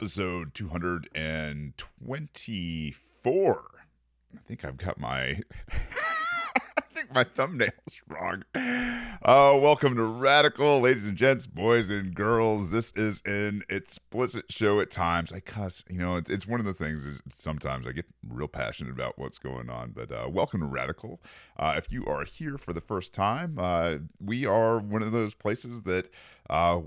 Episode 224. I think I've got my I think my thumbnail's wrong. Uh, welcome to Radical, ladies and gents, boys and girls. This is an explicit show at times. I cuss, you know, it's, it's one of the things is sometimes I get real passionate about what's going on. But uh, welcome to Radical. Uh, if you are here for the first time, uh, we are one of those places that uh,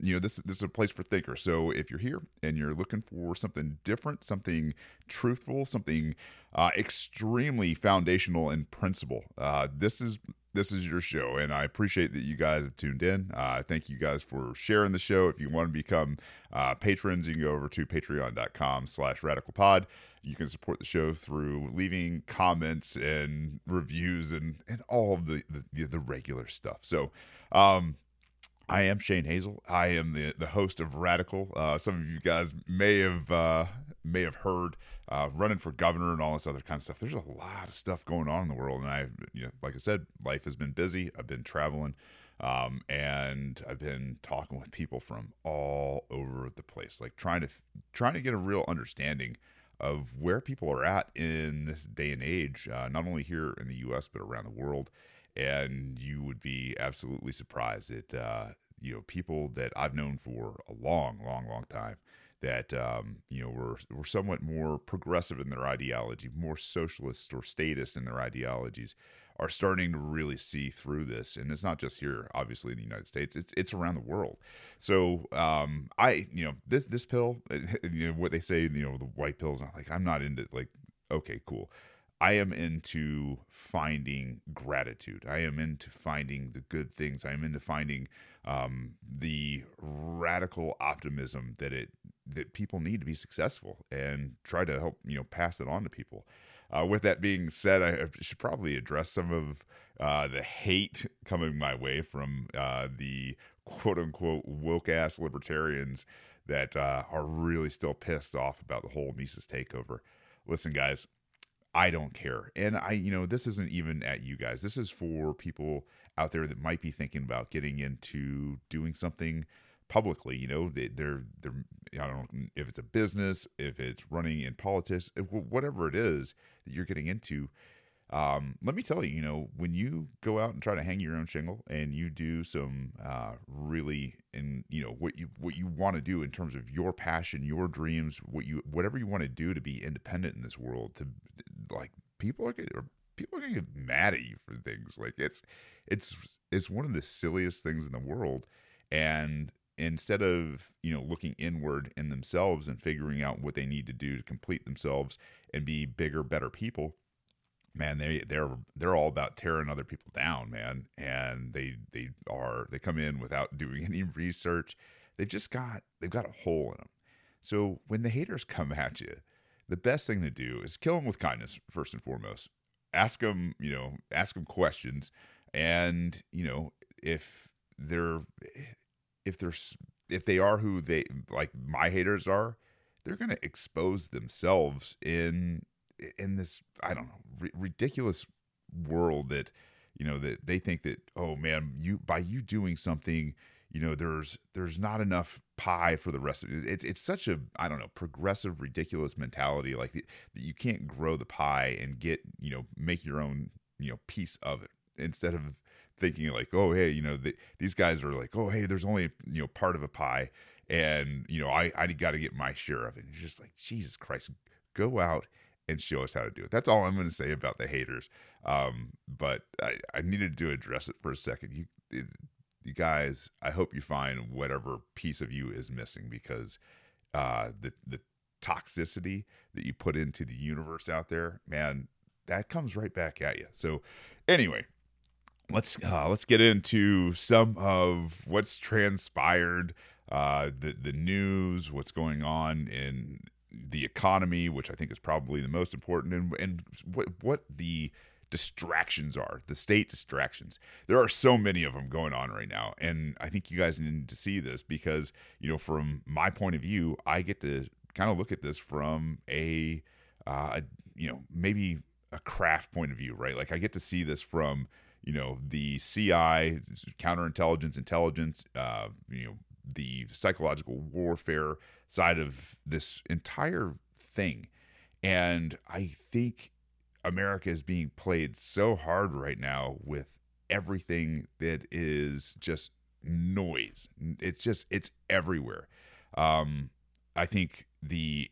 you know this this is a place for thinkers. So if you're here and you're looking for something different, something truthful, something uh, extremely foundational and principle, uh, this is this is your show, and I appreciate that you guys have tuned in. Uh, thank you guys for sharing the show. If you want to become uh, patrons, you can go over to patreon.com/slash radicalpod. You can support the show through leaving comments and reviews and and all of the the, the regular stuff. So. Um, I am Shane Hazel. I am the the host of Radical. Uh, some of you guys may have uh, may have heard uh, running for governor and all this other kind of stuff. There's a lot of stuff going on in the world, and I, you know, like I said, life has been busy. I've been traveling, um, and I've been talking with people from all over the place, like trying to trying to get a real understanding of where people are at in this day and age, uh, not only here in the U.S. but around the world and you would be absolutely surprised that uh, you know people that I've known for a long, long, long time that um, you know were were somewhat more progressive in their ideology, more socialist or statist in their ideologies, are starting to really see through this. And it's not just here, obviously, in the United States; it's it's around the world. So um, I, you know, this this pill, you know, what they say, you know, the white pills. Like I'm not into like, okay, cool. I am into finding gratitude. I am into finding the good things. I am into finding um, the radical optimism that it that people need to be successful and try to help you know pass it on to people. Uh, with that being said, I should probably address some of uh, the hate coming my way from uh, the quote unquote woke ass libertarians that uh, are really still pissed off about the whole Mises takeover. Listen, guys, I don't care. And I, you know, this isn't even at you guys. This is for people out there that might be thinking about getting into doing something publicly. You know, they, they're they're I don't know if it's a business, if it's running in politics, whatever it is that you're getting into. Um, let me tell you, you know, when you go out and try to hang your own shingle and you do some uh, really in you know what you what you want to do in terms of your passion, your dreams, what you whatever you want to do to be independent in this world, to like people are getting, people are gonna get mad at you for things. Like it's it's it's one of the silliest things in the world, and instead of you know looking inward in themselves and figuring out what they need to do to complete themselves and be bigger, better people man they they're they're all about tearing other people down man. And they they are they come in without doing any research. They've just got they've got a hole in them so when the haters come at you the best thing to do is kill them with kindness first and foremost. Ask them you know ask them questions. And you know if they're if they're if they are who they like my haters are they're going to expose themselves in in this I don't know r- ridiculous world that you know that they think that oh man you by you doing something you know there's there's not enough pie for the rest of it. it it's such a I don't know progressive ridiculous mentality like that you can't grow the pie and get you know make your own you know piece of it instead of thinking like oh hey you know the, these guys are like oh hey there's only you know part of a pie and you know I I got to get my share of it and you're just like Jesus Christ go out and show us how to do it. That's all I'm going to say about the haters. Um, but I, I needed to address it for a second. You, you guys, I hope you find whatever piece of you is missing because uh, the the toxicity that you put into the universe out there, man, that comes right back at you. So, anyway, let's uh, let's get into some of what's transpired, uh, the the news, what's going on in the economy, which I think is probably the most important, and, and what, what the distractions are, the state distractions. There are so many of them going on right now. And I think you guys need to see this because, you know, from my point of view, I get to kind of look at this from a, uh, you know, maybe a craft point of view, right? Like I get to see this from, you know, the CI, counterintelligence, intelligence, uh, you know, the psychological warfare side of this entire thing. And I think America is being played so hard right now with everything that is just noise. It's just it's everywhere. Um, I think the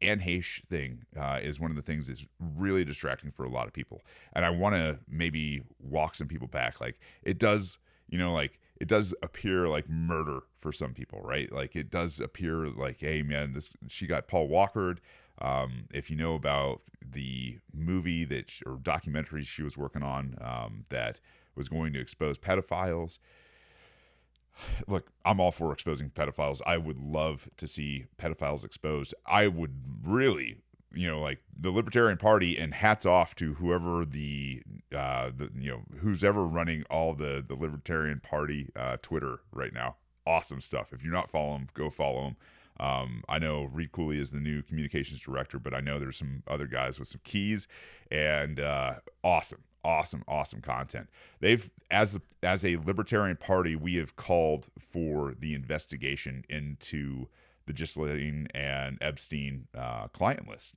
Anne thing uh, is one of the things that's really distracting for a lot of people, and I want to maybe walk some people back. Like it does, you know, like it does appear like murder for some people, right? Like it does appear like, hey man, this she got Paul Walkered. Um, if you know about the movie that she, or documentary she was working on um, that was going to expose pedophiles, look, I'm all for exposing pedophiles. I would love to see pedophiles exposed. I would really, you know, like the Libertarian Party, and hats off to whoever the, uh, the you know, who's ever running all the the Libertarian Party uh, Twitter right now. Awesome stuff. If you're not following them, go follow them. Um, I know Reed Cooley is the new communications director, but I know there's some other guys with some keys and uh, awesome awesome, awesome content. They've as as a libertarian party, we have called for the investigation into the Ghislaine and Epstein uh, client list.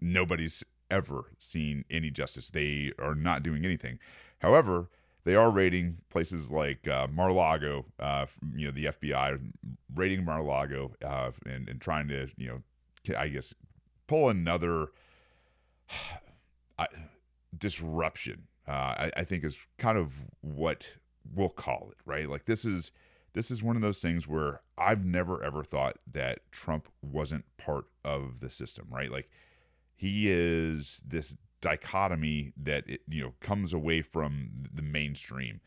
Nobody's ever seen any justice. They are not doing anything. However, they are raiding places like uh, Mar-a-Lago, uh, you know, the FBI raiding Mar-a-Lago uh, and, and trying to, you know, I guess pull another. Disruption. Uh, I, I think is kind of what we'll call it, right? Like this is this is one of those things where I've never ever thought that Trump wasn't part of the system, right? Like he is this dichotomy that it, you know comes away from the mainstream,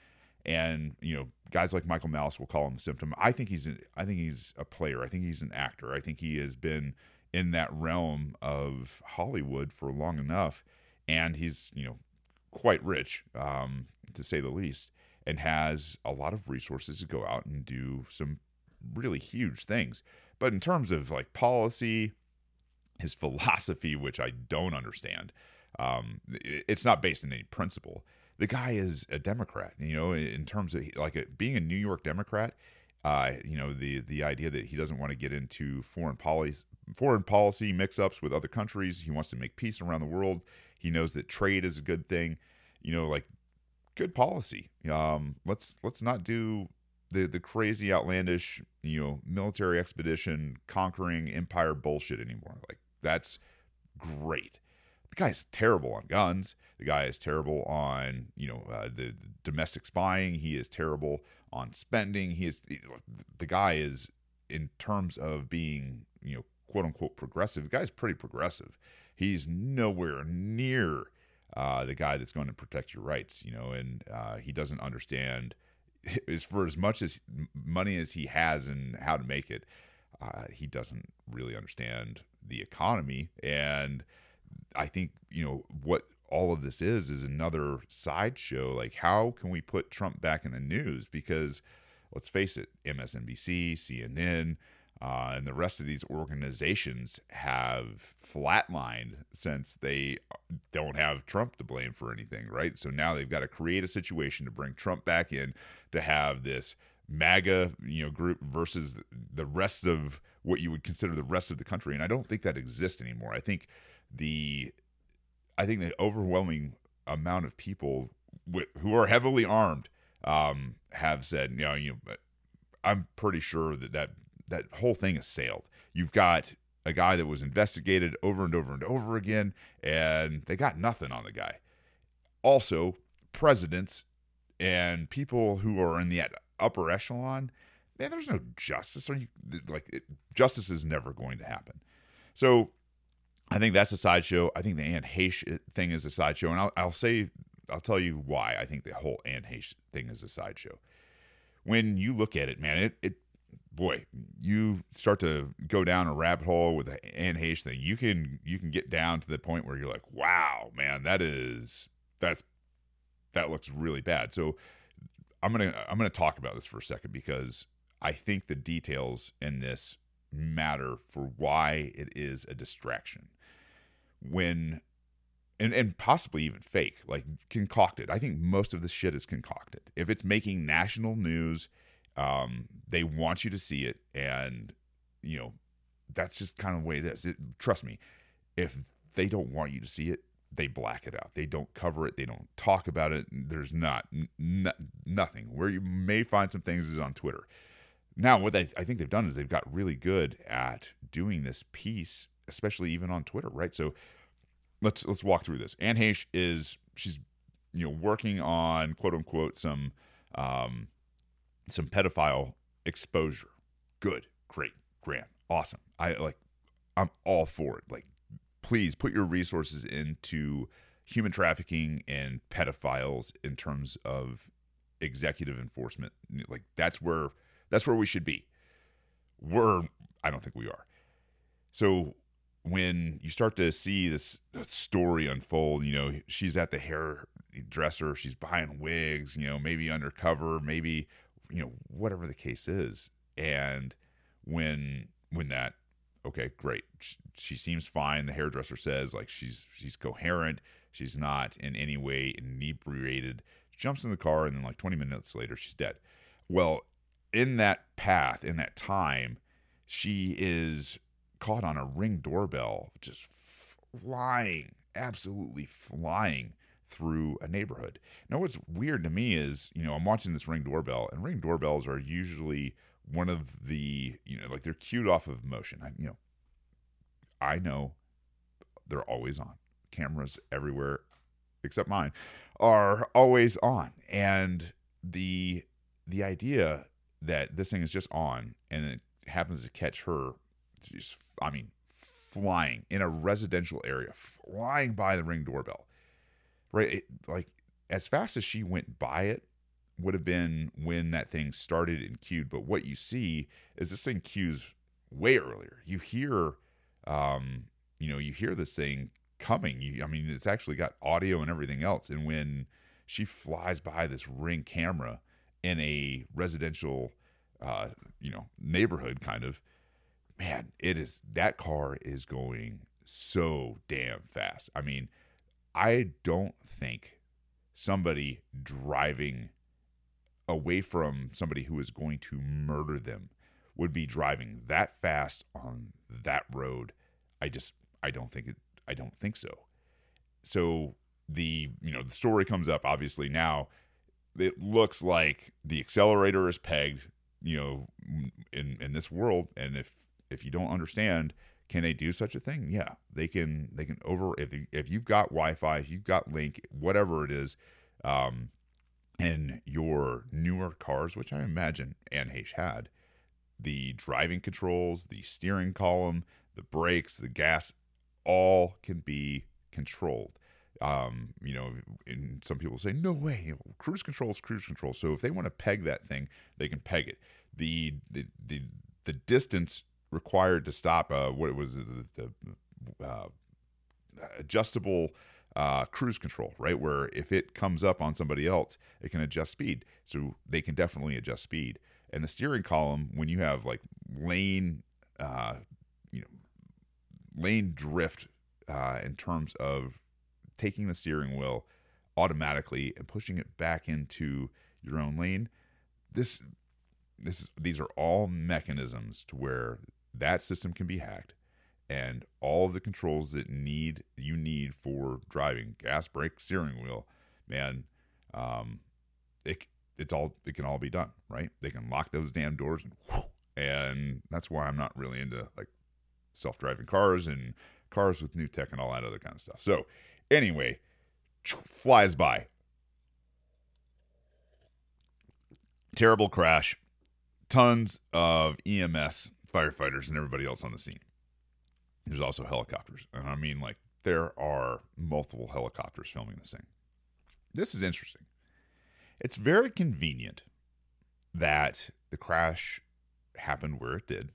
and you know guys like Michael Malice will call him a symptom. I think he's a, I think he's a player. I think he's an actor. I think he has been in that realm of Hollywood for long enough and he's you know quite rich um, to say the least, and has a lot of resources to go out and do some really huge things. But in terms of like policy, his philosophy, which I don't understand, um, it's not based in any principle. The guy is a Democrat, you know, in terms of like a, being a New York Democrat. Uh, you know the the idea that he doesn't want to get into foreign policy foreign policy mix-ups with other countries. He wants to make peace around the world. He knows that trade is a good thing. You know, like good policy. Um, let's let's not do the the crazy outlandish you know military expedition conquering empire bullshit anymore. Like that's great. The guy's terrible on guns. The guy is terrible on you know uh, the, the domestic spying. He is terrible on spending. He is the guy is in terms of being you know quote unquote progressive. The guy's pretty progressive he's nowhere near uh, the guy that's going to protect your rights, you know, and uh, he doesn't understand as for as much as money as he has and how to make it. Uh, he doesn't really understand the economy, and I think you know what all of this is is another sideshow. Like, how can we put Trump back in the news? Because let's face it, MSNBC, CNN, uh, and the rest of these organizations have flatlined since they don't have Trump to blame for anything, right? So now they've got to create a situation to bring Trump back in to have this MAGA, you know, group versus the rest of what you would consider the rest of the country, and I don't think that exists anymore. I think the, I think the overwhelming amount of people who are heavily armed um, have said, you know, you know, I'm pretty sure that that that whole thing has sailed. You've got a guy that was investigated over and over and over again, and they got nothing on the guy. Also, presidents and people who are in the upper echelon, man, there's no justice. Are you like it, justice is never going to happen? So, I think that's a sideshow. I think the Anne Heche uh, thing is a sideshow, and I'll, I'll say I'll tell you why I think the whole Anne Heche thing is a sideshow. When you look at it, man, it, it boy, you start to go down a rabbit hole with the Anne Heche thing. You can you can get down to the point where you're like, wow, man, that is that's that looks really bad. So I'm gonna I'm gonna talk about this for a second because I think the details in this matter for why it is a distraction. When and, and possibly even fake, like concocted. I think most of this shit is concocted. If it's making national news, Um, they want you to see it, and you know that's just kind of the way it is. It, trust me, if they don't want you to see it, they black it out. They don't cover it. They don't talk about it. There's not n- nothing. Where you may find some things is on Twitter. Now, what they, I think they've done is they've got really good at doing this piece, especially even on Twitter, right? So let's let's walk through this. Anne Heche is she's you know working on quote unquote some um, some pedophile exposure. Good, great, grand, awesome. I like. I'm all for it. Like, please put your resources into human trafficking and pedophiles in terms of executive enforcement. Like, that's where that's where we should be. We're, I don't think we are. So when you start to see this uh, story unfold, you know, she's at the hairdresser, she's buying wigs, you know, maybe undercover, maybe, you know, whatever the case is. And when, when that, okay, great. She, she seems fine. The hairdresser says like she's, she's coherent. She's not in any way inebriated. She jumps in the car and then like 20 minutes later, she's dead. Well, in that path, in that time, she is caught on a ring doorbell, just flying, absolutely flying through a neighborhood. Now, what's weird to me is, you know, I'm watching this ring doorbell, and ring doorbells are usually one of the, you know, like they're cued off of motion. I, you know, I know they're always on. Cameras everywhere, except mine, are always on, and the the idea that this thing is just on and it happens to catch her just I mean flying in a residential area flying by the ring doorbell right it, like as fast as she went by it would have been when that thing started and cued but what you see is this thing cues way earlier. You hear um you know you hear this thing coming. You i mean it's actually got audio and everything else and when she flies by this ring camera in a residential uh, you know neighborhood kind of man it is that car is going so damn fast. I mean i don't think somebody driving away from somebody who is going to murder them would be driving that fast on that road i just i don't think it i don't think so so the you know the story comes up obviously now it looks like the accelerator is pegged, you know, in in this world. And if if you don't understand, can they do such a thing? Yeah, they can. They can over if if you've got Wi-Fi, if you've got Link, whatever it is, um, in your newer cars, which I imagine Heche had, the driving controls, the steering column, the brakes, the gas, all can be controlled um, you know, and some people say, no way, cruise control is cruise control. So if they want to peg that thing, they can peg it. The the the, the distance required to stop, uh, what was it, the, the uh, adjustable uh, cruise control, right? Where if it comes up on somebody else, it can adjust speed. So they can definitely adjust speed. And the steering column, when you have like lane, uh, you know, lane drift uh, in terms of taking the steering wheel automatically and pushing it back into your own lane. This this is these are all mechanisms to where that system can be hacked and all of the controls that need you need for driving gas brake steering wheel man um it it's all it can all be done right they can lock those damn doors and and that's why i'm not really into like self-driving cars and cars with new tech and all that other kind of stuff so Anyway, flies by. Terrible crash. Tons of EMS firefighters and everybody else on the scene. There's also helicopters. And I mean, like, there are multiple helicopters filming this thing. This is interesting. It's very convenient that the crash happened where it did.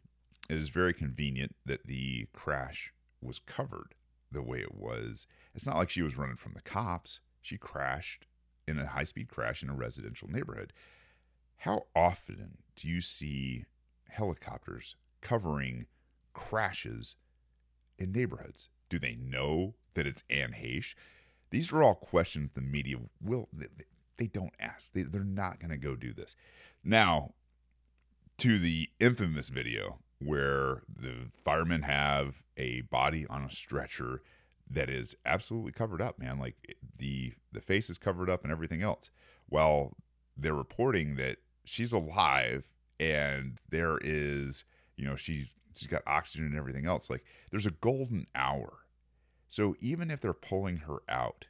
It is very convenient that the crash was covered the way it was. It's not like she was running from the cops. She crashed in a high speed crash in a residential neighborhood. How often do you see helicopters covering crashes in neighborhoods? Do they know that it's Anne Heche? These are all questions the media will, they, don't ask. They, they're not going to go do this. Now, to the infamous video where the firemen have a body on a stretcher that is absolutely covered up, man. Like the the face is covered up and everything else. Well, they're reporting that she's alive and there is, you know, she's she's got oxygen and everything else. Like there's a golden hour. So even if they're pulling her out,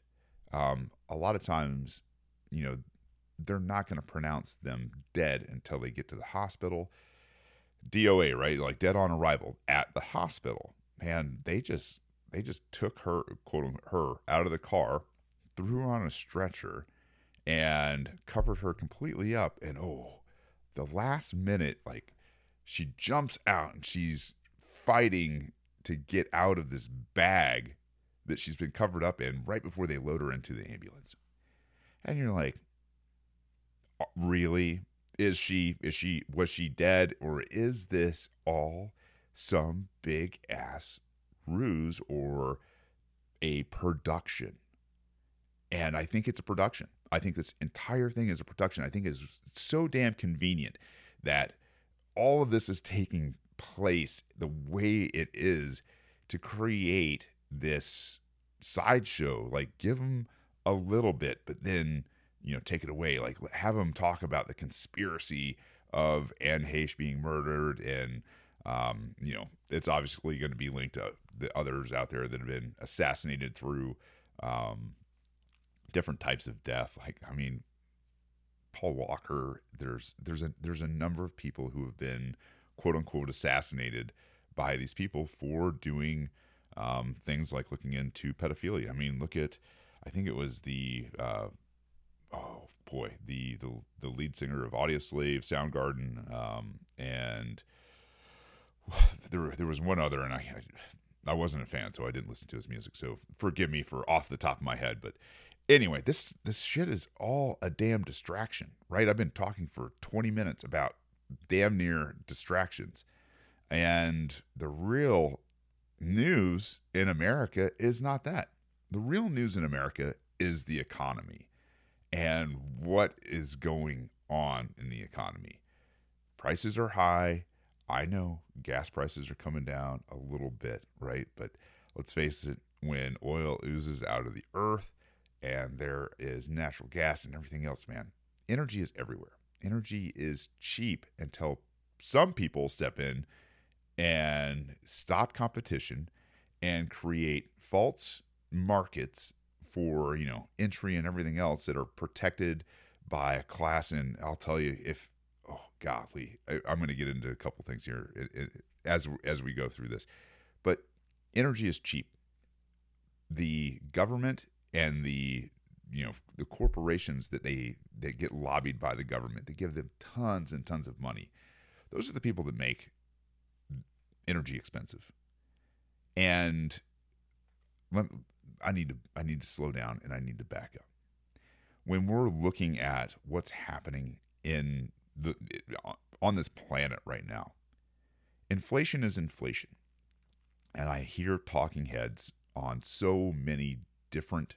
um, a lot of times, you know, they're not going to pronounce them dead until they get to the hospital. DOA, right? Like dead on arrival at the hospital. Man, they just they just took her quote her out of the car, threw her on a stretcher, and covered her completely up. And oh, the last minute, like she jumps out and she's fighting to get out of this bag that she's been covered up in right before they load her into the ambulance. And you're like, uh, really? Is she is she was she dead or is this all some big ass ruse or a production? And I think it's a production. I think this entire thing is a production. I think it's so damn convenient that all of this is taking place the way it is to create this sideshow. Like, give them a little bit, but then, you know, take it away. Like, have them talk about the conspiracy of Anne Heche being murdered. And, um, you know, it's obviously going to be linked to the others out there that have been assassinated through um, different types of death. Like, I mean, Paul Walker. There's there's a there's a number of people who have been quote unquote assassinated by these people for doing um, things like looking into pedophilia. I mean, look at I think it was the uh, oh boy the the the lead singer of Audioslave, Soundgarden, um, and there there was one other, and I I wasn't a fan, so I didn't listen to his music. So forgive me for off the top of my head, but anyway, this this shit is all a damn distraction, right? I've been talking for 20 minutes about damn near distractions. And the real news in America is not that. The real news in America is the economy and what is going on in the economy. Prices are high. I know gas prices are coming down a little bit, right? But let's face it, when oil oozes out of the earth, and there is natural gas and everything else, man. Energy is everywhere. Energy is cheap until some people step in and stop competition and create false markets for, you know, entry and everything else that are protected by a class and I'll tell you if oh godly, I, am going to get into a couple things here it, it, as as we go through this. But energy is cheap. The government and the you know the corporations that they that get lobbied by the government they give them tons and tons of money those are the people that make energy expensive. And i need to i need to slow down and i need to back up. When we're looking at what's happening in the on this planet right now inflation is inflation. And i hear talking heads on so many different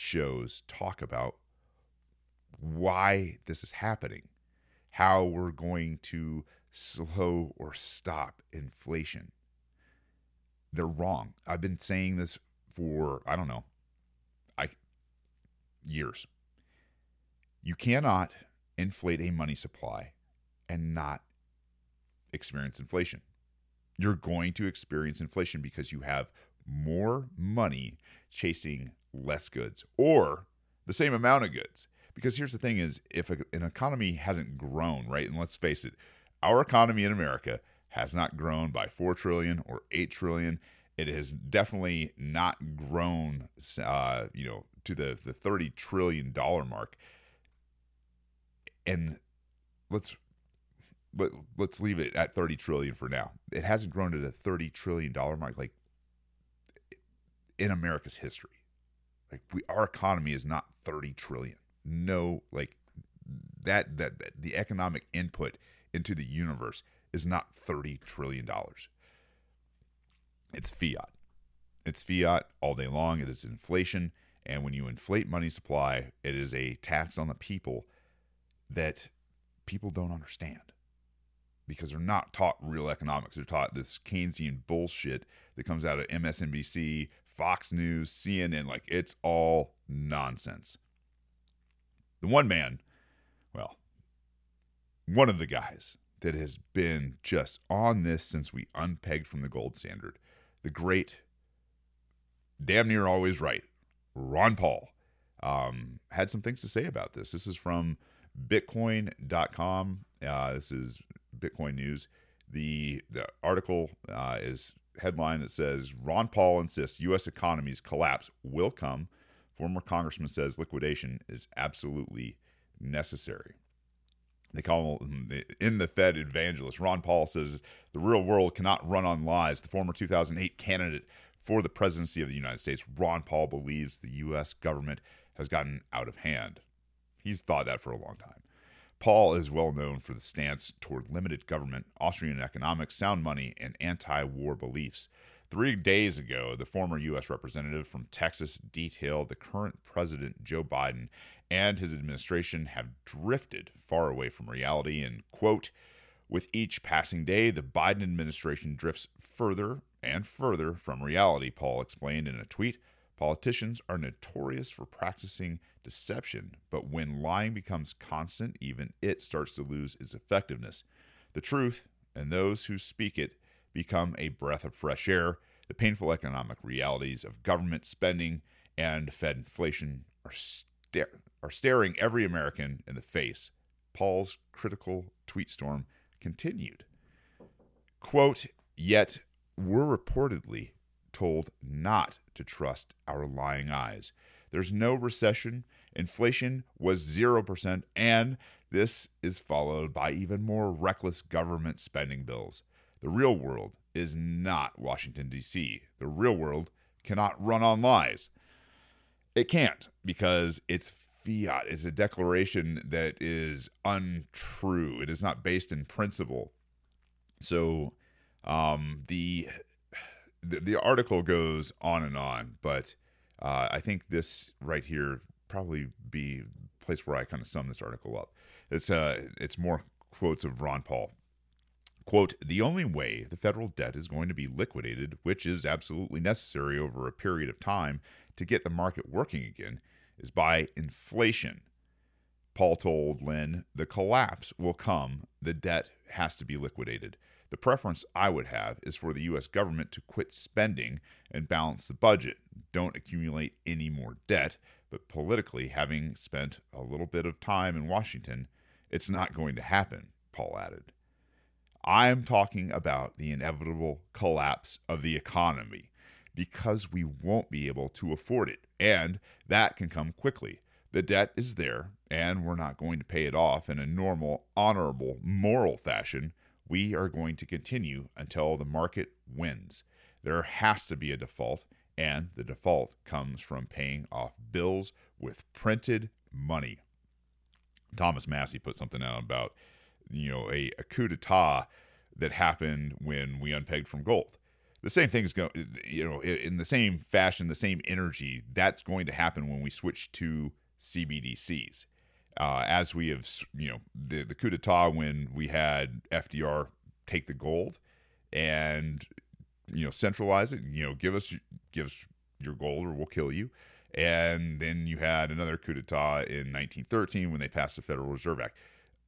shows talk about why this is happening, how we're going to slow or stop inflation. They're wrong. I've been saying this for I don't know, I years. You cannot inflate a money supply and not experience inflation. You're going to experience inflation because you have more money chasing less goods or the same amount of goods. Because here's the thing is if a, an economy hasn't grown, right? And let's face it, our economy in America has not grown by 4 trillion or 8 trillion. It has definitely not grown uh, you know, to the the 30 trillion dollar mark. And let's let, let's leave it at 30 trillion for now. It hasn't grown to the 30 trillion dollar mark like in America's history. Like we, our economy is not 30 trillion. No, like that, that, that the economic input into the universe is not 30 trillion dollars. It's fiat. It's fiat all day long. It is inflation. And when you inflate money supply, it is a tax on the people that people don't understand. because they're not taught real economics. They're taught this Keynesian bullshit that comes out of MSNBC, Fox News, CNN. Like it's all nonsense. The one man, well, one of the guys that has been just on this since we unpegged from the gold standard, the great, damn near always right, Ron Paul, um, had some things to say about this. This is from Bitcoin.com. Uh, this is Bitcoin news. The the article uh, is headline that says Ron Paul insists U.S. economy's collapse will come. Former congressman says liquidation is absolutely necessary. They call him in the Fed evangelist. Ron Paul says the real world cannot run on lies. The former 2008 candidate for the presidency of the United States, Ron Paul, believes the U.S. government has gotten out of hand. He's thought that for a long time. Paul is well known for the stance toward limited government, Austrian economics, sound money, and anti war beliefs. Three days ago, the former U.S. representative from Texas detailed the current president, Joe Biden, and his administration have drifted far away from reality and, quote, with each passing day, the Biden administration drifts further and further from reality, Paul explained in a tweet. Politicians are notorious for practicing deception, but when lying becomes constant, even it starts to lose its effectiveness. The truth, and those who speak it, become a breath of fresh air. The painful economic realities of government spending and Fed inflation are, are staring every American in the face. Paul's critical tweet storm continued. Quote, yet we're reportedly told not to trust our lying eyes. There's no recession. Inflation was 0%, and this is followed by even more reckless government spending bills. The real world is not Washington, D.C. The real world cannot run on lies. It can't because it's fiat. It's a declaration that is untrue. It is not based in principle. So um, the, the, the article goes on and on, but uh, I think this right here probably be place where I kind of sum this article up. It's uh, it's more quotes of Ron Paul. Quote, the only way the federal debt is going to be liquidated, which is absolutely necessary over a period of time to get the market working again, is by inflation. Paul told Lynn, the collapse will come, the debt has to be liquidated. The preference I would have is for the U.S. government to quit spending and balance the budget. Don't accumulate any more debt. But politically, having spent a little bit of time in Washington, it's not going to happen, Paul added. I'm talking about the inevitable collapse of the economy because we won't be able to afford it. And that can come quickly. The debt is there, and we're not going to pay it off in a normal, honorable, moral fashion. We are going to continue until the market wins. There has to be a default, and the default comes from paying off bills with printed money. Thomas Massie put something out about, you know, a, a coup d'etat that happened when we unpegged from gold the same thing is going, you know, in the same fashion, the same energy. That's going to happen when we switch to CBDCs. Uh, as we have, you know, the the coup d'état when we had FDR take the gold and you know centralize it. You know, give us give us your gold or we'll kill you. And then you had another coup d'état in 1913 when they passed the Federal Reserve Act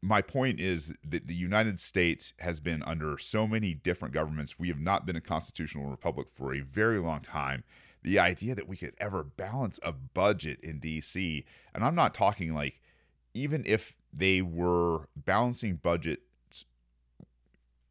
my point is that the United States has been under so many different governments. We have not been a constitutional republic for a very long time. The idea that we could ever balance a budget in DC, and I'm not talking like even if they were balancing budgets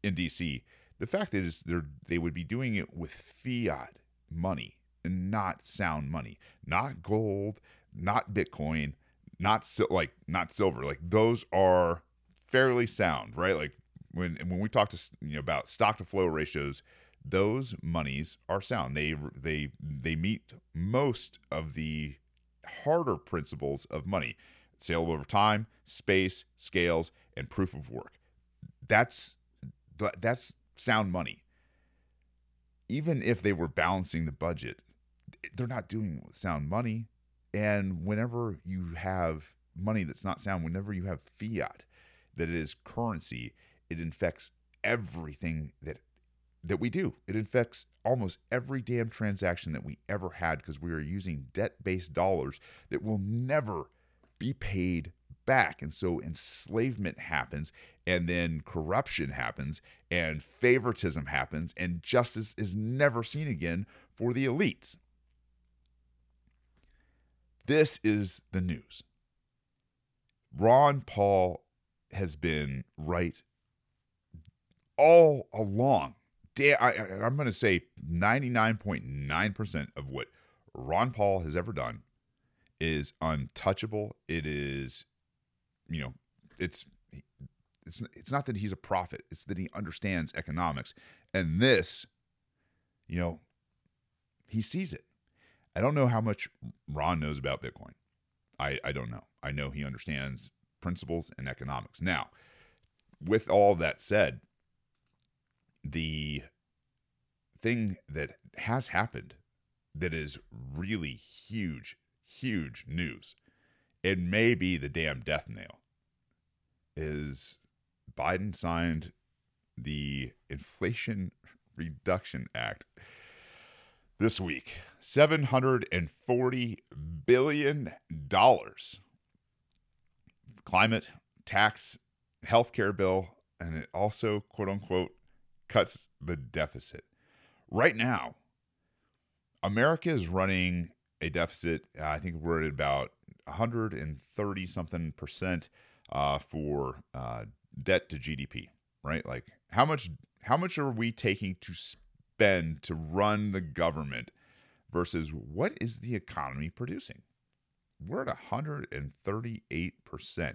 in DC, the fact is they they would be doing it with fiat money and not sound money, not gold, not Bitcoin, not like not silver. Like those are fairly sound, right? Like when when we talk to you know about stock to flow ratios, those monies are sound. They they they meet most of the harder principles of money: sale over time, space, scales, and proof of work. That's that's sound money. Even if they were balancing the budget, they're not doing sound money. And whenever you have money that's not sound, whenever you have fiat that is currency, it infects everything that that we do. It infects almost every damn transaction that we ever had because we are using debt-based dollars that will never be paid back. And so enslavement happens, and then corruption happens, and favoritism happens, and justice is never seen again for the elites. This is the news. Ron Paul has been right all along. I, am going to say 99.9% of what Ron Paul has ever done is untouchable. It is, you know, it's it's it's not that he's a prophet; it's that he understands economics, and this, you know, he sees it. I don't know how much Ron knows about Bitcoin. I, I don't know. I know he understands principles and economics. Now, with all that said, the thing that has happened that is really huge, huge news, it may be the damn death nail, is Biden signed the Inflation Reduction Act this week $740 billion. Climate, tax, healthcare bill, and it also, quote unquote, cuts the deficit. Right now, America is running a deficit. Uh, I think we're at about 130 something percent uh, for uh, debt to GDP. Right? Like how much how much are we taking to spend to run the government versus what is the economy producing? We're at 138%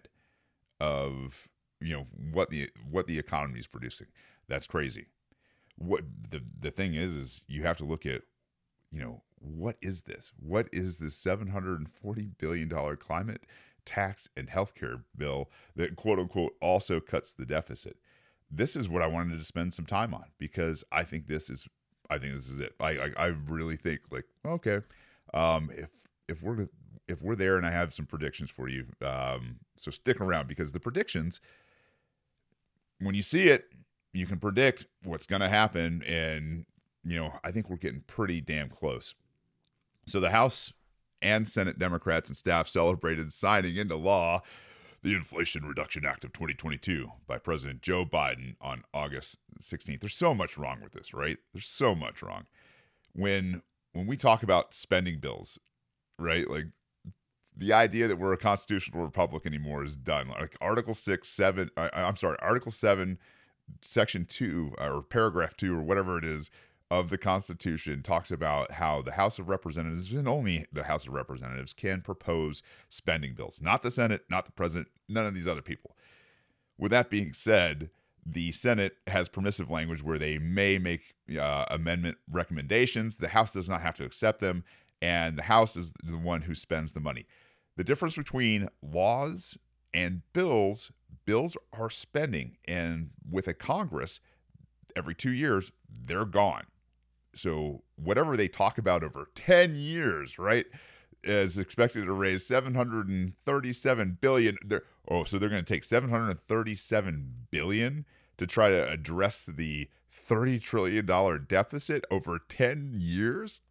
of you know what the what the economy is producing. That's crazy. What the the thing is is you have to look at you know what is this? What is this 740 billion dollar climate tax and healthcare bill that quote unquote also cuts the deficit? this is what I wanted to spend some time on because I think this is I think this is it. I I, I really think like okay, um, if if we're if we're there and I have some predictions for you, um, so stick around because the predictions when you see it, you can predict what's going to happen, and you know I think we're getting pretty damn close. So the House and Senate Democrats and staff celebrated signing into law the Inflation Reduction Act of 2022 by President Joe Biden on August 16th. There's so much wrong with this, right? There's so much wrong. When when we talk about spending bills, right? Like the idea that we're a constitutional republic anymore is done. Like Article 6, 7, I, I'm sorry, Article 7, Section 2 or paragraph 2 or whatever it is of the Constitution talks about how the House of Representatives and only the House of Representatives can propose spending bills, not the Senate, not the President, none of these other people. With that being said, the Senate has permissive language where they may make uh, amendment recommendations. The House does not have to accept them, and the House is the one who spends the money. The difference between laws and bills bills are spending, and with a Congress, every two years, they're gone. So whatever they talk about over 10 years, right, is expected to raise 737 billion. They're, oh, so they're going to take 737 billion to try to address the 30 trillion dollar deficit over 10 years?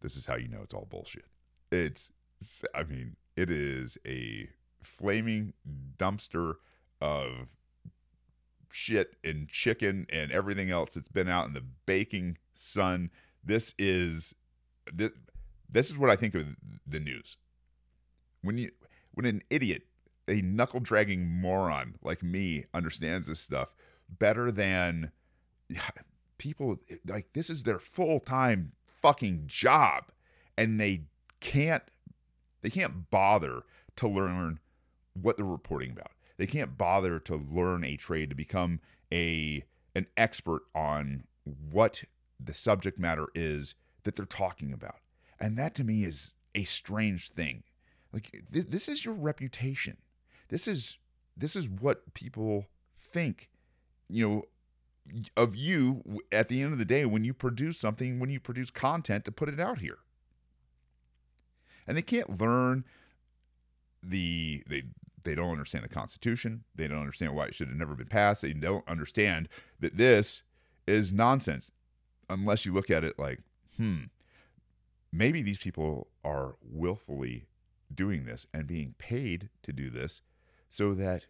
This is how you know it's all bullshit. It's I mean, it is a flaming dumpster of shit and chicken and everything else that's been out in the baking sun. This is this, this is what I think of the news. When you when an idiot, a knuckle dragging moron like me understands this stuff better than people like this is their full-time fucking job and they can't they can't bother to learn what they're reporting about. They can't bother to learn a trade to become a an expert on what the subject matter is that they're talking about. And that to me is a strange thing. Like th- this is your reputation. This is this is what people think, you know, of you at the end of the day when you produce something, when you produce content to put it out here. And they can't learn the they they don't understand the Constitution. They don't understand why it should have never been passed. They don't understand that this is nonsense unless you look at it like, hmm, maybe these people are willfully doing this and being paid to do this so that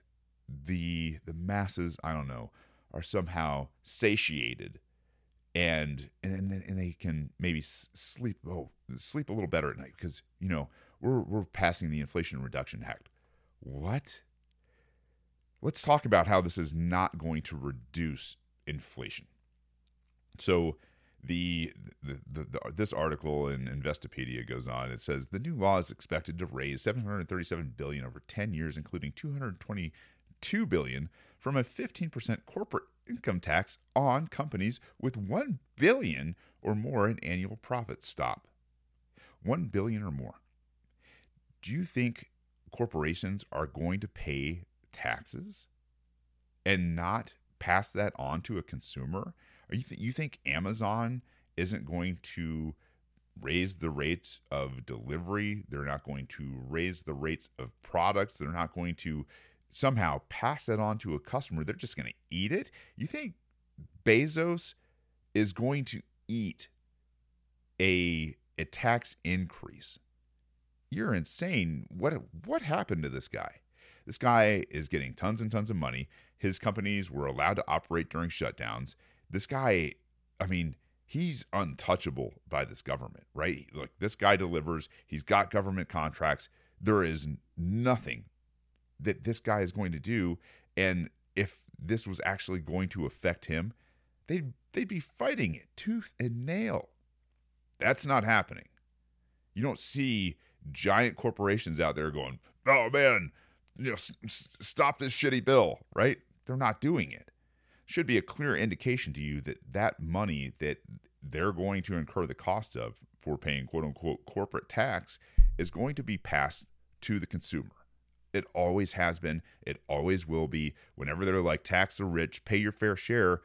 the the masses, I don't know, are somehow satiated and and and they can maybe sleep oh sleep a little better at night because you know we're we're passing the Inflation Reduction Act. What? Let's talk about how this is not going to reduce inflation. So the, the, the, the, this article in Investopedia goes on. It says the new law is expected to raise 737 billion over 10 years, including 222 billion from a 15% corporate income tax on companies with 1 billion or more in annual profit. Stop. 1 billion or more. Do you think corporations are going to pay taxes and not pass that on to a consumer? You th- you think Amazon isn't going to raise the rates of delivery? They're not going to raise the rates of products. They're not going to somehow pass that on to a customer. They're just going to eat it. You think Bezos is going to eat a a tax increase? You're insane. What what happened to this guy? This guy is getting tons and tons of money. His companies were allowed to operate during shutdowns this guy, I mean, he's untouchable by this government, right? Like this guy delivers, he's got government contracts. There is nothing that this guy is going to do. And if this was actually going to affect him, they'd they'd be fighting it tooth and nail. That's not happening. You don't see giant corporations out there going, "Oh man, you know, s- stop this shitty bill," right? They're not doing it should be a clear indication to you that that money that they're going to incur the cost of for paying quote unquote corporate tax is going to be passed to the consumer. It always has been, it always will be. Whenever they're like, tax the rich, pay your fair share,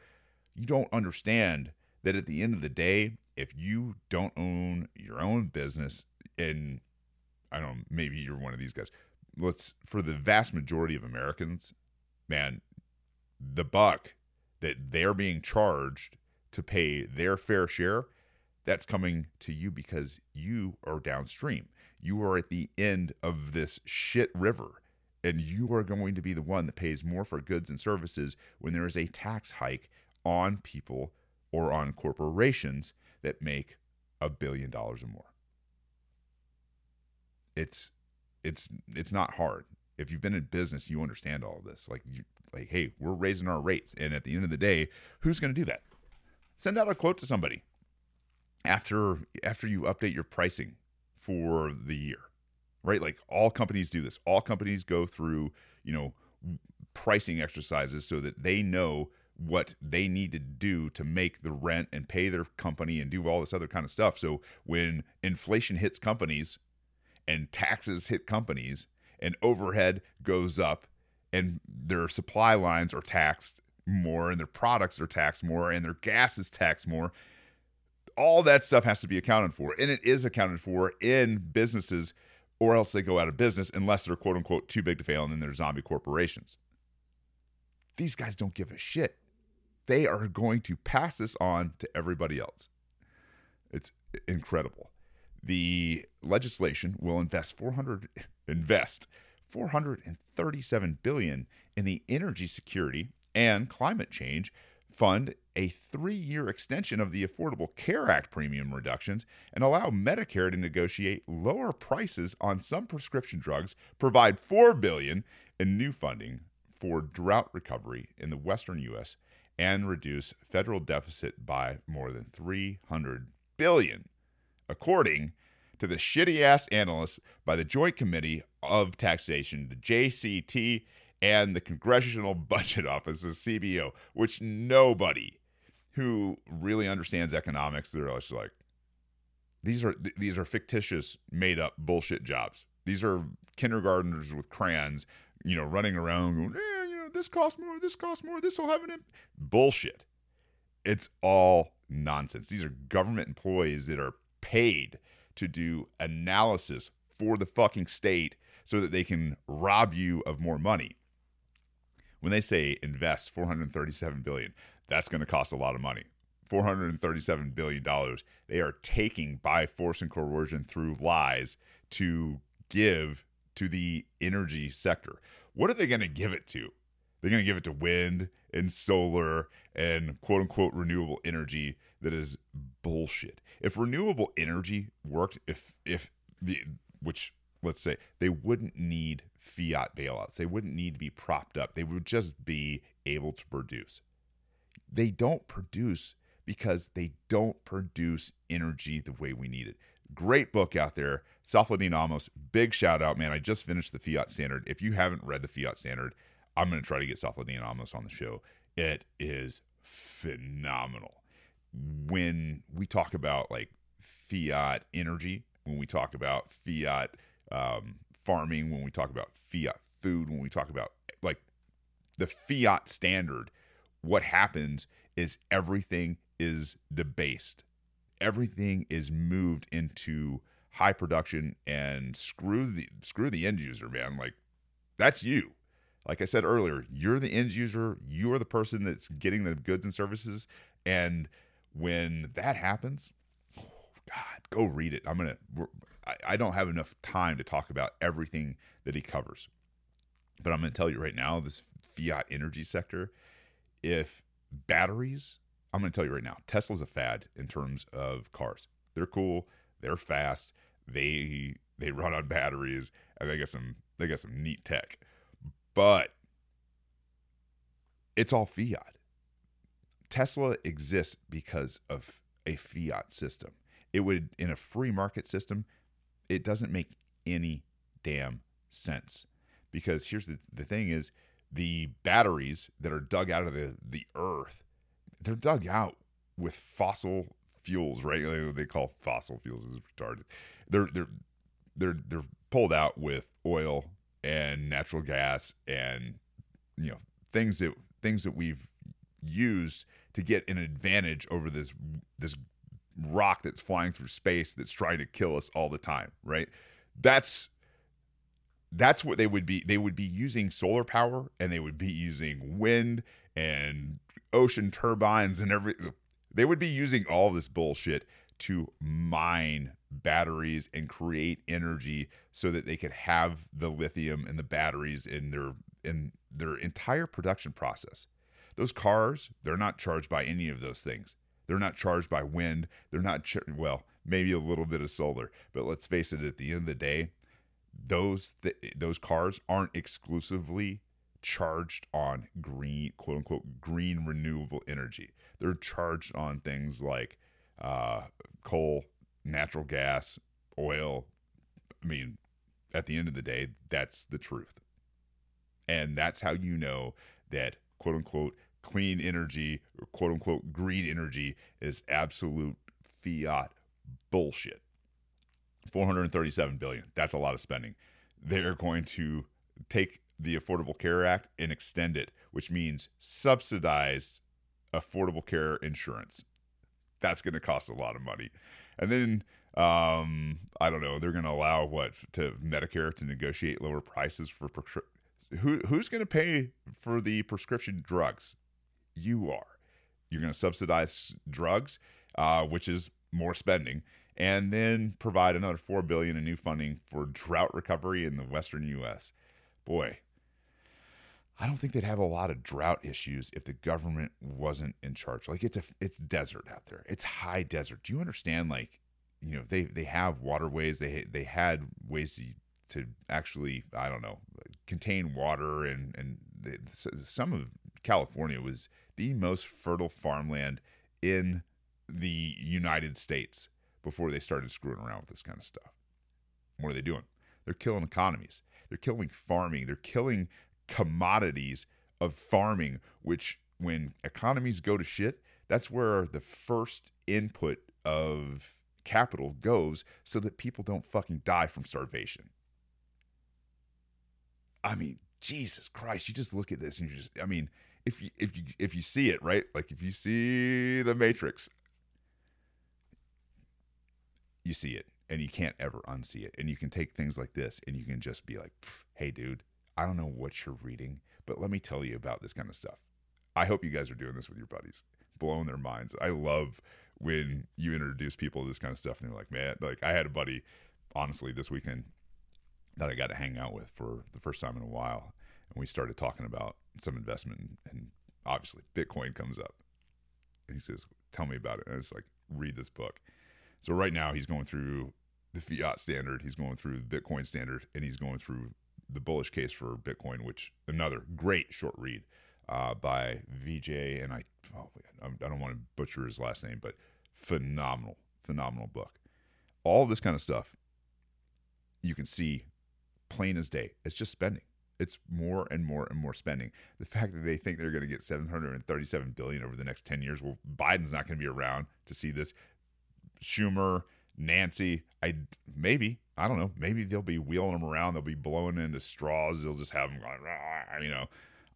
you don't understand that at the end of the day, if you don't own your own business, and I don't know, maybe you're one of these guys, let's, for the vast majority of Americans, man, the buck that they're being charged to pay their fair share, that's coming to you because you are downstream. You are at the end of this shit river, and you are going to be the one that pays more for goods and services when there is a tax hike on people or on corporations that make a billion dollars or more. It's it's it's not hard if you've been in business, you understand all of this. Like, you, like, hey, we're raising our rates, and at the end of the day, who's going to do that? Send out a quote to somebody after after you update your pricing for the year, right? Like all companies do this. All companies go through, you know, pricing exercises so that they know what they need to do to make the rent and pay their company and do all this other kind of stuff. So when inflation hits companies and taxes hit companies, and overhead goes up and their supply lines are taxed more and their products are taxed more and their gas is taxed more all that stuff has to be accounted for. And it is accounted for in businesses or else they go out of business unless they're quote unquote too big to fail and then they're zombie corporations. These guys don't give a shit. They are going to pass this on to everybody else. It's incredible the legislation will invest 400 invest 437 billion in the energy security and climate change fund a 3-year extension of the Affordable Care Act premium reductions and allow Medicare to negotiate lower prices on some prescription drugs, provide 4 billion in new funding for drought recovery in the western US and reduce federal deficit by more than 300 billion according to the shitty ass analysts by the Joint Committee of Taxation, the JCT, and the Congressional Budget Office, the CBO, which nobody who really understands economics, they're just like, these are these are fictitious, made up bullshit jobs. These are kindergartners with crayons, you know, running around going, eh, you know, this costs more, this costs more, this will have an imp-. bullshit. It's all nonsense. These are government employees that are paid to do analysis for the fucking state so that they can rob you of more money. When they say invest 437 billion, that's going to cost a lot of money. 437 billion dollars they are taking by force and coercion through lies to give to the energy sector. What are they going to give it to? They're going to give it to wind and solar and quote unquote renewable energy that is bullshit. If renewable energy worked, if if the which let's say they wouldn't need fiat bailouts, they wouldn't need to be propped up. They would just be able to produce. They don't produce because they don't produce energy the way we need it. Great book out there, Saifedean Ammous. Big shout out, man. I just finished the Fiat Standard. If you haven't read the Fiat Standard, I'm going to try to get Saifedean Ammous on the show. It is phenomenal. When we talk about like fiat energy, when we talk about fiat um, farming, when we talk about fiat food, when we talk about like the fiat standard, what happens is everything is debased. Everything is moved into high production and screw the screw the end user, man. Like that's you like I said earlier, you're the end user, you're the person that's getting the goods and services. And when that happens, oh God, go read it. I'm going to, I don't have enough time to talk about everything that he covers. But I'm going to tell you right now this fiat energy sector, if batteries, I'm going to tell you right now, Tesla's a fad in terms of cars. They're cool, they're fast, they they run on batteries, and they got some they got some neat tech but it's all fiat. Tesla exists because of a fiat system. It would, in a free market system, it doesn't make any damn sense. Because here's the, the thing is the batteries that are dug out of the, the earth, they're dug out with fossil fuels, right? They call fossil fuels is retarded. They're they're they're they're pulled out with oil and natural gas and you know things that things that we've used to get an advantage over this this rock that's flying through space that's trying to kill us all the time right? That's that's what they would be they would be using solar power and they would be using wind and ocean turbines and every they would be using all this bullshit to mine batteries and create energy so that they could have the lithium and the batteries in their in their entire production process. Those cars, they're not charged by any of those things. They're not charged by wind. They're not char- well, maybe a little bit of solar, but let's face it at the end of the day, those th- those cars aren't exclusively charged on green quote unquote green renewable energy. They're charged on things like uh, coal, natural gas, oil. I mean, at the end of the day, that's the truth. And that's how you know that quote unquote clean energy or quote unquote green energy is absolute fiat bullshit. 437 billion. That's a lot of spending. They're going to take the Affordable Care Act and extend it, which means subsidized affordable care insurance that's going to cost a lot of money. And then um, I don't know, they're going to allow what to Medicare to negotiate lower prices for who who's going to pay for the prescription drugs? You are. You're going to subsidize drugs, uh, which is more spending, and then provide another four billion in new funding for drought recovery in the western U.S. Boy, I don't think they'd have a lot of drought issues if the government wasn't in charge. Like it's a it's desert out there. It's high desert. Do you understand? Like, you know, they they have waterways. They they had ways to to actually I don't know contain water and and they, some of California was the most fertile farmland in the United States before they started screwing around with this kind of stuff. What are they doing? They're killing economies. They're killing farming. They're killing commodities of farming, which when economies go to shit, that's where the first input of capital goes so that people don't fucking die from starvation. I mean, Jesus Christ, you just look at this and you just I mean, if you if you if you see it, right? Like if you see the matrix, you see it. and you can't ever unsee it. And you can take things like this and you can just be like, hey, dude, I don't know what you're reading, but let me tell you about this kind of stuff. I hope you guys are doing this with your buddies, blowing their minds. I love when you introduce people to this kind of stuff and they're like, man, like I had a buddy, honestly, this weekend that I got to hang out with for the first time in a while. And we started talking about some investment and obviously Bitcoin comes up. And he says, tell me about it. And it's like, read this book. So right now he's going through the fiat standard, he's going through the Bitcoin standard, and he's going through the bullish case for Bitcoin, which another great short read uh, by Vijay, and I oh, I don't want to butcher his last name, but phenomenal, phenomenal book. All this kind of stuff you can see plain as day. It's just spending. It's more and more and more spending. The fact that they think they're going to get 737 billion over the next 10 years, well, Biden's not going to be around to see this. Schumer, Nancy, I maybe I don't know. Maybe they'll be wheeling them around. They'll be blowing into straws. They'll just have them going. You know,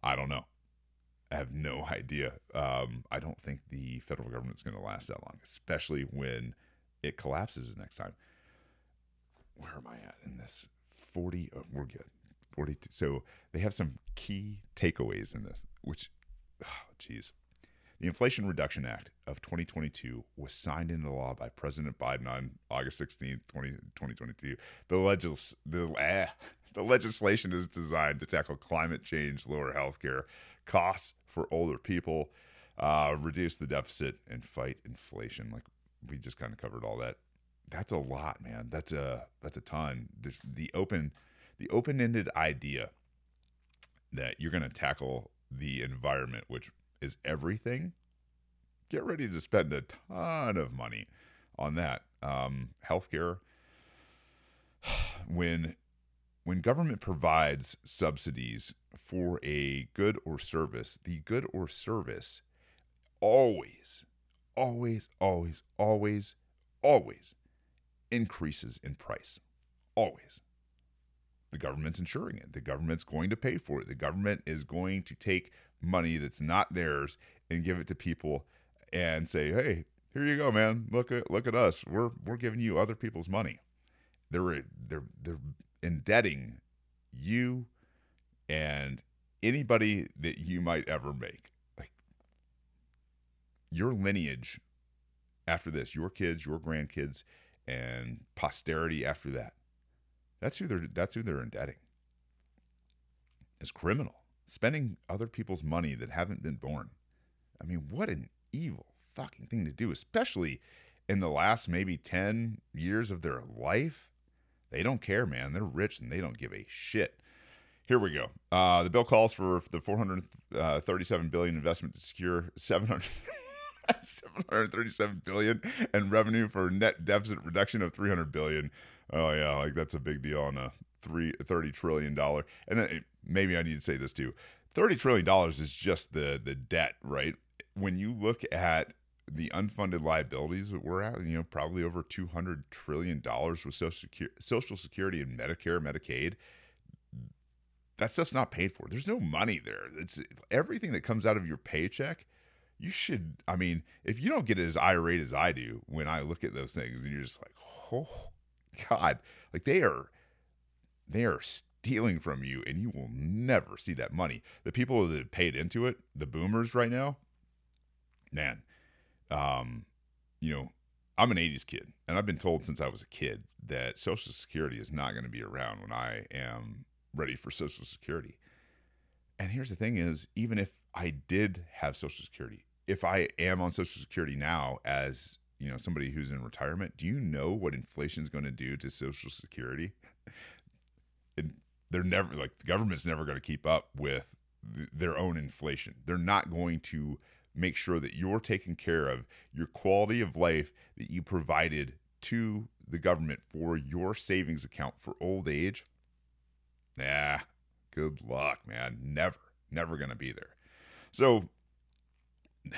I don't know. I have no idea. Um, I don't think the federal government's going to last that long, especially when it collapses the next time. Where am I at in this? 40. Oh, we're good. 42. So they have some key takeaways in this, which, oh, geez. The Inflation Reduction Act of 2022 was signed into law by President Biden on August 16, 20, 2022. The, legis- the, eh, the legislation is designed to tackle climate change, lower healthcare costs for older people, uh, reduce the deficit, and fight inflation. Like we just kind of covered all that. That's a lot, man. That's a that's a ton. The, the open the open ended idea that you're going to tackle the environment, which is everything. Get ready to spend a ton of money on that. Um, healthcare. When when government provides subsidies for a good or service, the good or service always, always, always, always, always increases in price. Always. The government's insuring it. The government's going to pay for it. The government is going to take money that's not theirs and give it to people and say, "Hey, here you go, man. Look at look at us. We're we're giving you other people's money." They're they're they're indebting you and anybody that you might ever make. Like your lineage after this, your kids, your grandkids, and posterity after that. That's who they're that's who they're indebting. It's criminal. Spending other people's money that haven't been born. I mean, what an evil fucking thing to do, especially in the last maybe 10 years of their life. They don't care, man. They're rich and they don't give a shit. Here we go. Uh, the bill calls for the 437 uh, investment to secure 700. 737 billion and revenue for net deficit reduction of 300 billion. Oh yeah, like that's a big deal on a three, 30 trillion dollar. And then eh, maybe I need to say this too. 30 trillion dollars is just the the debt, right? When you look at the unfunded liabilities that we're at, you know, probably over 200 trillion dollars with social security, social security and Medicare, Medicaid. That stuff's not paid for. There's no money there. It's everything that comes out of your paycheck. You should, I mean, if you don't get as irate as I do when I look at those things, and you're just like, oh God, like they are, they are stealing from you, and you will never see that money. The people that paid into it, the boomers right now, man, um, you know, I'm an 80s kid, and I've been told since I was a kid that Social Security is not going to be around when I am ready for Social Security. And here's the thing is, even if I did have Social Security, if I am on Social Security now as you know somebody who's in retirement, do you know what inflation is going to do to Social Security? they're never like the government's never going to keep up with th- their own inflation. They're not going to make sure that you're taking care of your quality of life that you provided to the government for your savings account for old age. Nah, good luck, man. Never, never going to be there. So,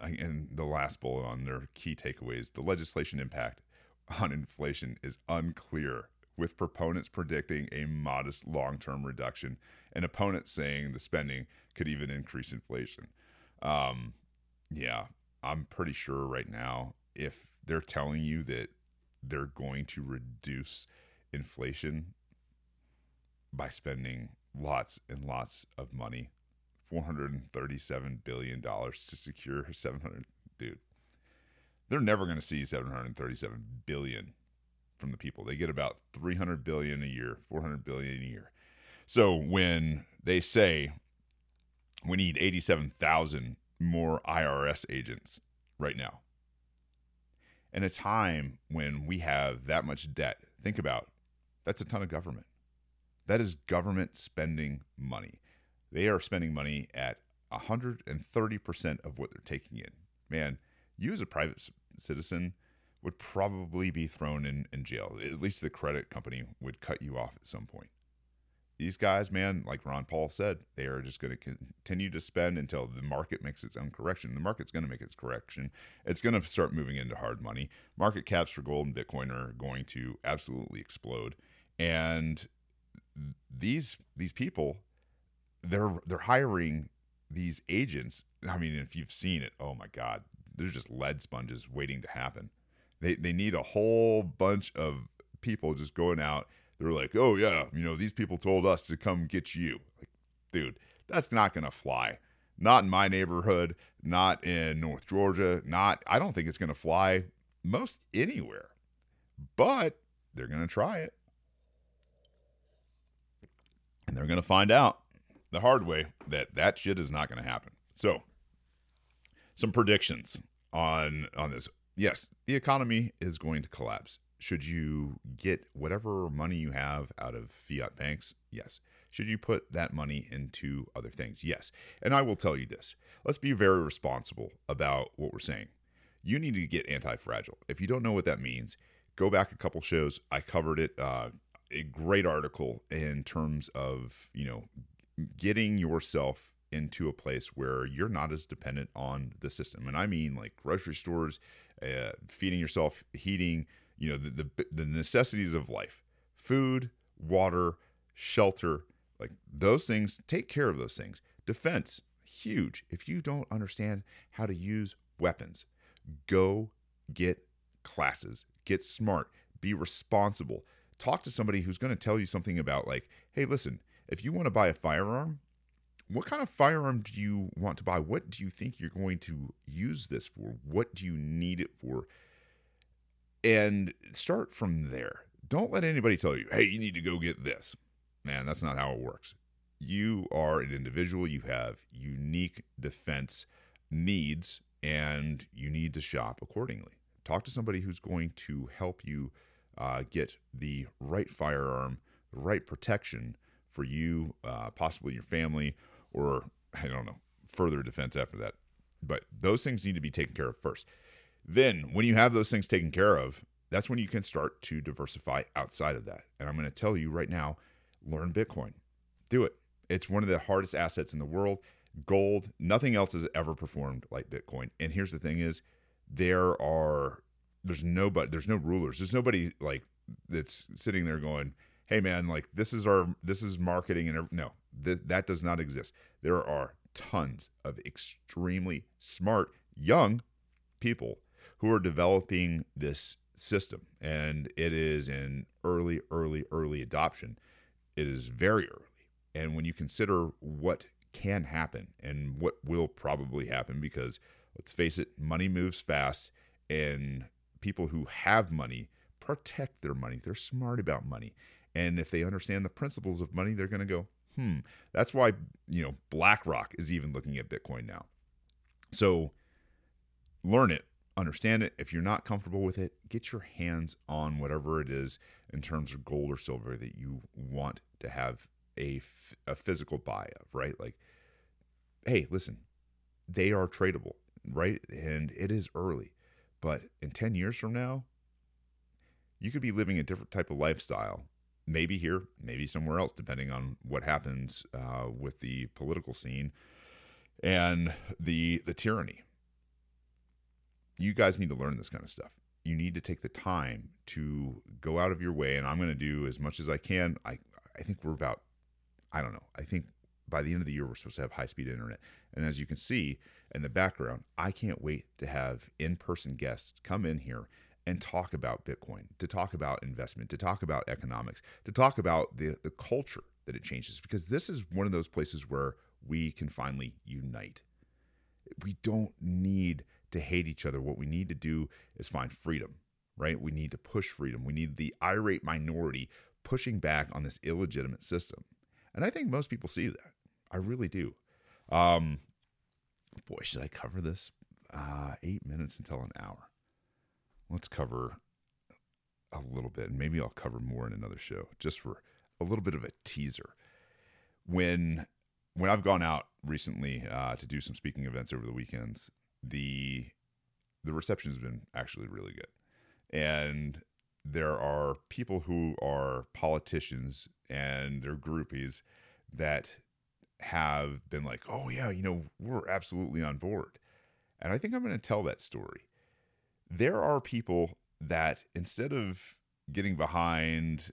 and the last bullet on their key takeaways the legislation impact on inflation is unclear, with proponents predicting a modest long term reduction and opponents saying the spending could even increase inflation. Um, yeah, I'm pretty sure right now if they're telling you that they're going to reduce inflation by spending lots and lots of money 437 billion dollars to secure 700 dude they're never going to see 737 billion from the people they get about 300 billion a year 400 billion a year so when they say we need 87,000 more IRS agents right now in a time when we have that much debt think about that's a ton of government that is government spending money. They are spending money at 130% of what they're taking in. Man, you as a private citizen would probably be thrown in, in jail. At least the credit company would cut you off at some point. These guys, man, like Ron Paul said, they are just going to continue to spend until the market makes its own correction. The market's going to make its correction. It's going to start moving into hard money. Market caps for gold and Bitcoin are going to absolutely explode. And these these people they're they're hiring these agents i mean if you've seen it oh my god there's just lead sponges waiting to happen they they need a whole bunch of people just going out. They're like oh yeah you know these people told us to come get you. Like dude that's not gonna fly. Not in my neighborhood not in north georgia not i don't think it's gonna fly most anywhere. But they're gonna try it. And they're to find out the hard way that that shit is not to happen. So, some predictions on on this. Yes, the economy is going to collapse. Should you get whatever money you have out of fiat banks? Yes. Should you put that money into other things? Yes. And I will tell you this. Let's be very responsible about what we're saying. You need to get anti-fragile. If you don't know what that means, go back a couple shows. I covered it uh, a great article in terms of you know getting yourself into a place where you're not as dependent on the system and i mean like grocery stores uh, feeding yourself heating you know the, the the necessities of life food water shelter like those things take care of those things. Defense huge. If you don't understand how to use weapons go get classes. Get smart. Be responsible. Talk to somebody who's going to tell you something about like, hey, listen, if you want to buy a firearm, what kind of firearm do you want to buy? What do you think you're going to use this for? What do you need it for? And start from there. Don't let anybody tell you, hey, you need to go get this. Man, that's not how it works. You are an individual, you have unique defense needs, and you need to shop accordingly. Talk to somebody who's going to help you uh, get the right firearm, the right protection for you, uh, possibly your family, or I don't know, further defense after that. But those things need to be taken care of first. Then, when you have those things taken care of, that's when you can start to diversify outside of that. And I'm going to tell you right now learn Bitcoin. Do it. It's one of the hardest assets in the world. Gold, nothing else has ever performed like Bitcoin. And here's the thing is there are there's nobody there's no rulers there's nobody like that's sitting there going hey man like this is our this is marketing and no th- that does not exist there are tons of extremely smart young people who are developing this system and it is in early early early adoption it is very early and when you consider what can happen and what will probably happen because let's face it money moves fast and people who have money protect their money. They're smart about money. And if they understand the principles of money, they're going to go, hmm. That's why, you know, BlackRock is even looking at Bitcoin now. So learn it, understand it. If you're not comfortable with it, get your hands on whatever it is in terms of gold or silver that you want to have a, a physical buy of, right? Like, hey, listen, they are tradable, right? And it is early. But in 10 years from now, you could be living a different type of lifestyle. Maybe here, maybe somewhere else, depending on what happens uh, with the political scene and the the tyranny. You guys need to learn this kind of stuff. You need to take the time to go out of your way, and I'm going to do as much as I can. I I think we're about, I don't know. I think by the end of the year we're supposed to have high speed internet, and as you can see, in the background. I can't wait to have in person guests come in here and talk about Bitcoin, to talk about investment, to talk about economics, to talk about the, the culture that it changes, because this is one of those places where we can finally unite. We don't need to hate each other. What we need to do is find freedom, right? We need to push freedom. We need the irate minority pushing back on this illegitimate system. And I think most people see that. I really do. Um, boy, should I cover this? Uh, eight minutes until an hour let's cover a little bit, and maybe I'll cover more in another show, just for a little bit of a teaser. When when I've gone out recently uh, to do some speaking events over the weekends, the the reception has been actually really good, and there are people who are politicians and their groupies that have been like, "Oh yeah, you know, we're absolutely on board," and I think I'm going to tell that story there are people that instead of getting behind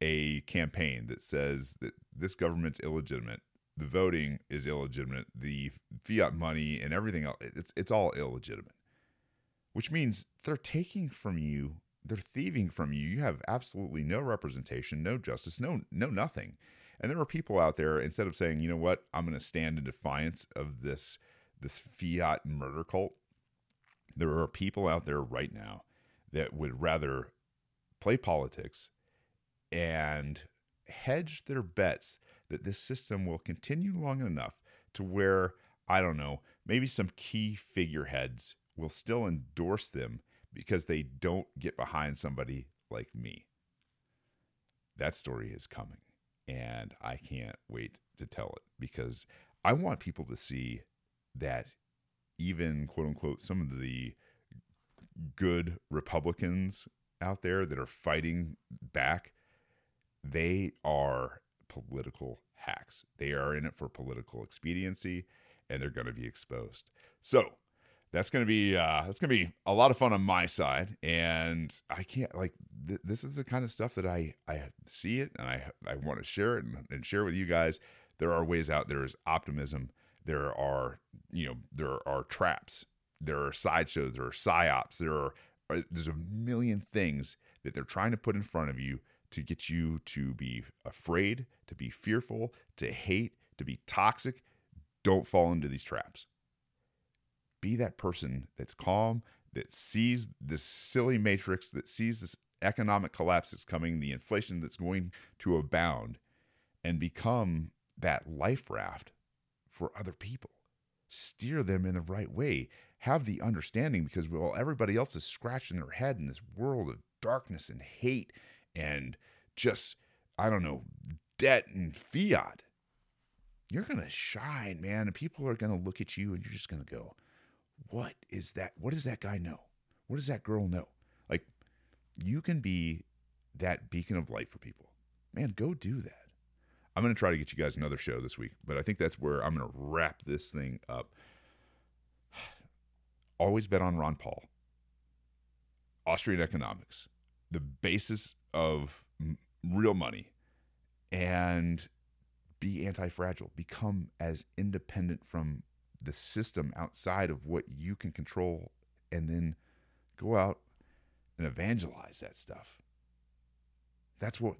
a campaign that says that this government's illegitimate, the voting is illegitimate, the fiat money and everything else, it's, it's all illegitimate, which means they're taking from you, they're thieving from you. You have absolutely no representation, no justice, no, no nothing. And there are people out there, instead of saying, you know what, I'm going to stand in defiance of this, this fiat murder cult, there are people out there right now that would rather play politics and hedge their bets that this system will continue long enough to where, I don't know, maybe some key figureheads will still endorse them because they don't get behind somebody like me. That story is coming, and I can't wait to tell it because I want people to see that even quote unquote some of the good Republicans out there that are fighting back, they are political hacks. They are in it for political expediency and they're going to be exposed. So, that's going to be uh, that's going to be a lot of fun on my side and i can't like th- this is the kind of stuff that i i see it and i i want to share it and, and share with you guys there are ways out there is optimism there are you know there are traps there are sideshows there are psyops there are uh, there's a million things that they're trying to put in front of you to get you to be afraid to be fearful to hate to be toxic. Don't fall into these traps. Be that person that's calm that sees this silly matrix that sees this economic collapse that's coming the inflation that's going to abound and become that life raft for other people. Steer them in the right way. Have the understanding because while everybody else is scratching their head in this world of darkness and hate and just, I don't know, debt and fiat, you're going to shine, man. And people are going to look at you and you're just going to go, what is that? What does that guy know? What does that girl know? Like, you can be that beacon of light for people. Man, go do that. I'm going to try to get you guys another show this week, but I think that's where I'm going to wrap this thing up. Always bet on Ron Paul. Austrian economics, the basis of real money, and be anti fragile. Become as independent from the system outside of what you can control, and then go out and evangelize that stuff. That's what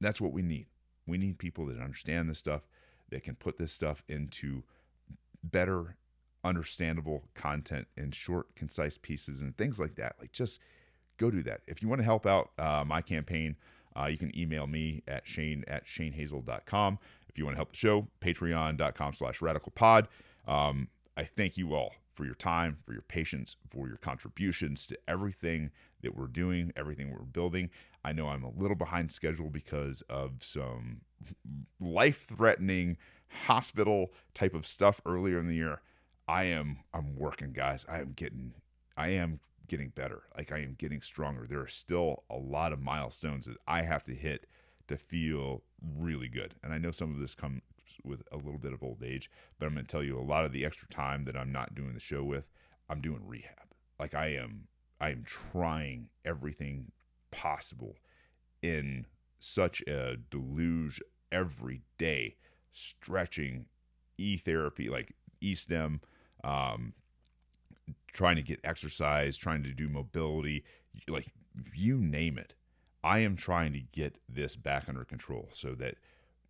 that's what we need. We need people that understand this stuff, that can put this stuff into better, understandable content in short, concise pieces and things like that. Like, just go do that. If you want to help out uh, my campaign, uh, you can email me at shane at shanehazel.com. If you want to help the show, patreon.com slash radicalpod. Um, I thank you all for your time, for your patience, for your contributions to everything that we're doing, everything we're building. I know I'm a little behind schedule because of some life threatening hospital type of stuff earlier in the year. I am I'm working guys. I am getting I am getting better. Like I am getting stronger. There are still a lot of milestones that I have to hit to feel really good. And I know some of this comes with a little bit of old age, but I'm going to tell you a lot of the extra time that I'm not doing the show with, I'm doing rehab. Like I am I am trying everything possible in such a deluge every day, stretching e therapy, like e stim, um, trying to get exercise, trying to do mobility, like you name it. I am trying to get this back under control so that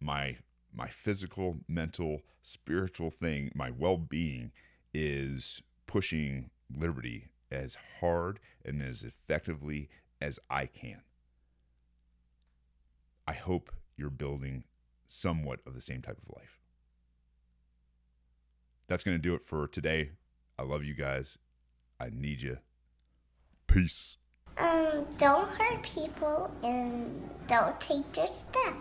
my my physical, mental, spiritual thing, my well-being is pushing liberty as hard and as effectively as I can. I hope you're building somewhat of the same type of life. That's going to do it for today. I love you guys. I need you. Peace. Um, don't hurt people and don't take their stuff.